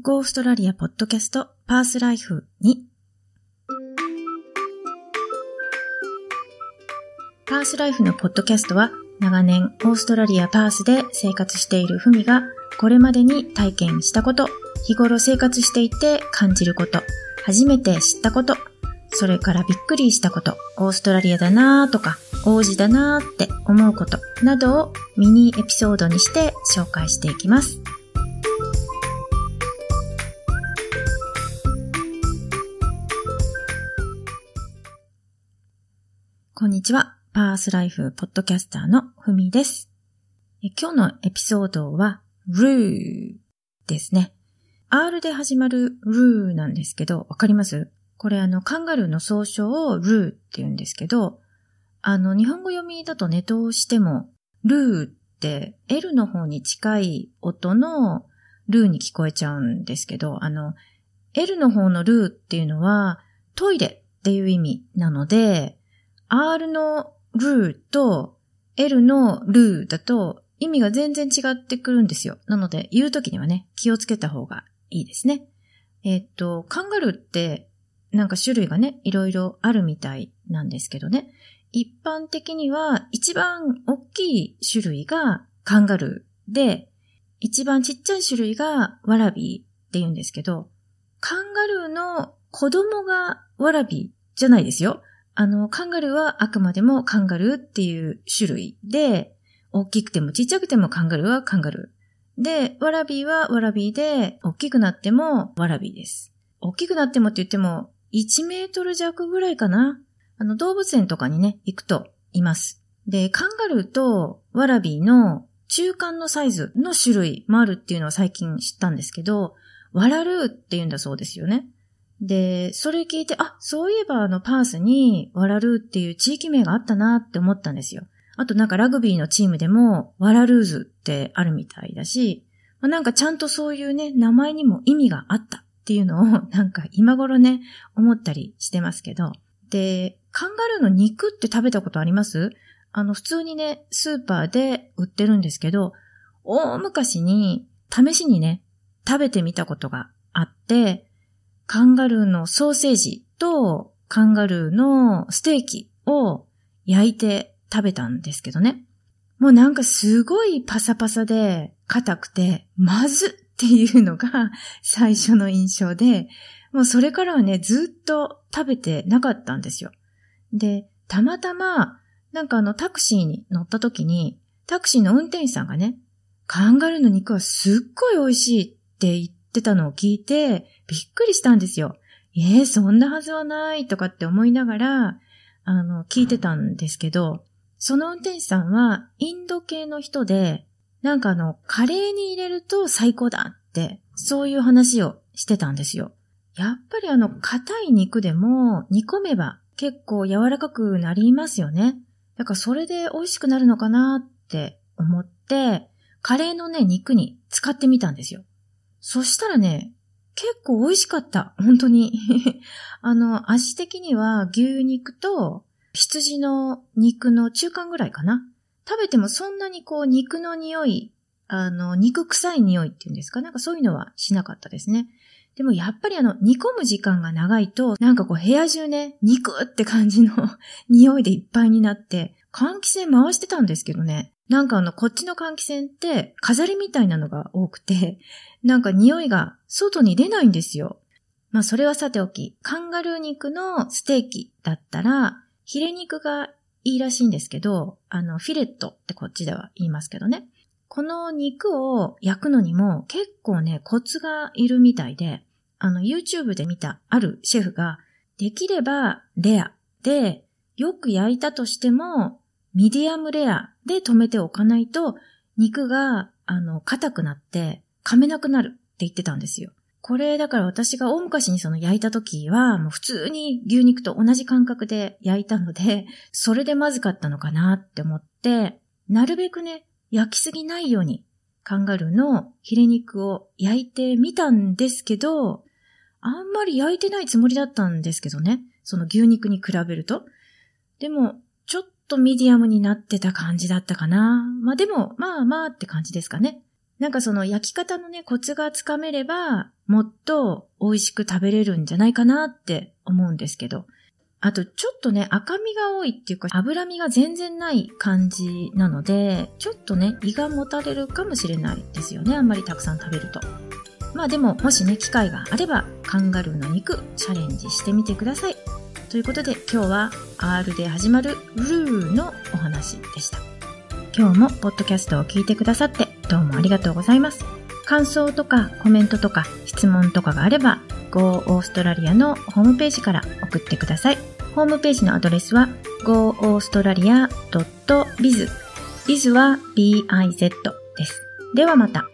ゴーストラリアポッドキャストパースライフ2パースライフのポッドキャストは長年オーストラリアパースで生活しているふみがこれまでに体験したこと、日頃生活していて感じること、初めて知ったこと、それからびっくりしたこと、オーストラリアだなーとか、王子だなーって思うことなどをミニエピソードにして紹介していきます。こんにちは。パースライフポッドキャスターのふみです。今日のエピソードは、ルーですね。R で始まるルーなんですけど、わかります？これあの、カンガルーの総称をルーって言うんですけど、あの、日本語読みだとネトをしても、ルーって L の方に近い音のルーに聞こえちゃうんですけど、あの、L の方のルーっていうのはトイレっていう意味なので、R のルーと L のルーだと意味が全然違ってくるんですよ。なので言うときにはね、気をつけた方がいいですね。えっと、カンガルーってなんか種類がね、いろいろあるみたいなんですけどね。一般的には一番大きい種類がカンガルーで、一番ちっちゃい種類がワラビーって言うんですけど、カンガルーの子供がワラビーじゃないですよ。あの、カンガルーはあくまでもカンガルーっていう種類で、大きくてもちっちゃくてもカンガルーはカンガルー。で、ワラビーはワラビーで、大きくなってもワラビーです。大きくなってもって言っても、1メートル弱ぐらいかな。あの、動物園とかにね、行くといます。で、カンガルーとワラビーの中間のサイズの種類もあるっていうのは最近知ったんですけど、ワラルーって言うんだそうですよね。で、それ聞いて、あ、そういえばあのパースにワラルーっていう地域名があったなって思ったんですよ。あとなんかラグビーのチームでもワラルーズってあるみたいだし、まあなんかちゃんとそういうね、名前にも意味があったっていうのを なんか今頃ね、思ったりしてますけど。で、カンガルーの肉って食べたことあります？あの普通にね、スーパーで売ってるんですけど、大昔に試しにね、食べてみたことがあって、カンガルーのソーセージとカンガルーのステーキを焼いて食べたんですけどね。もうなんかすごいパサパサで硬くてまずっていうのが最初の印象で、もうそれからはね、ずっと食べてなかったんですよ。で、たまたま、なんかあのタクシーに乗った時に、タクシーの運転手さんがね、カンガルーの肉はすっごい美味しいって言っってたのを聞いて、びっくりしたんですよ。えー、そんなはずはないとかって思いながら、あの、聞いてたんですけど、その運転手さんはインド系の人で、なんかあの、カレーに入れると最高だって、そういう話をしてたんですよ。やっぱりあの、硬い肉でも煮込めば結構柔らかくなりますよね。だからそれで美味しくなるのかなって思って、カレーのね、肉に使ってみたんですよ。そしたらね、結構美味しかった。本当に。あの、味的には牛肉と羊の肉の中間ぐらいかな。食べてもそんなにこう肉の匂い、あの、肉臭い匂いっていうんですか？なんかそういうのはしなかったですね。でもやっぱりあの、煮込む時間が長いと、なんかこう部屋中ね、肉って感じの 匂いでいっぱいになって、換気扇回してたんですけどね。なんかあの、こっちの換気扇って飾りみたいなのが多くて、なんか匂いが外に出ないんですよ。まあそれはさておき、カンガルー肉のステーキだったら、ヒレ肉がいいらしいんですけど、あの、フィレットってこっちでは言いますけどね。この肉を焼くのにも結構ね、コツがいるみたいで、あの、YouTube で見たあるシェフが、できればレアで、よく焼いたとしても、ミディアムレアで止めておかないと、肉が、あの、硬くなって、噛めなくなるって言ってたんですよ。これ、だから私が大昔にその焼いた時は、もう普通に牛肉と同じ感覚で焼いたので、それでまずかったのかなって思って、なるべくね、焼きすぎないように、カンガルーのヒレ肉を焼いてみたんですけど、あんまり焼いてないつもりだったんですけどね。その牛肉に比べると。でも、ちょっとミディアムになってた感じだったかな。まあでも、まあまあって感じですかね。なんかその焼き方のね、コツがつかめれば、もっと美味しく食べれるんじゃないかなって思うんですけど、あと、ちょっとね、赤みが多いっていうか、脂身が全然ない感じなので、ちょっとね、胃がもたれるかもしれないですよね。あんまりたくさん食べると。まあでも、もしね、機会があれば、カンガルーの肉、チャレンジしてみてください。ということで、今日は R で始まるルーのお話でした。今日もポッドキャストを聞いてくださって、どうもありがとうございます。感想とかコメントとか質問とかがあれば、Go オーストラリアのホームページから送ってください。ホームページのアドレスは goaustralia.biz。biz は biz です。ではまた。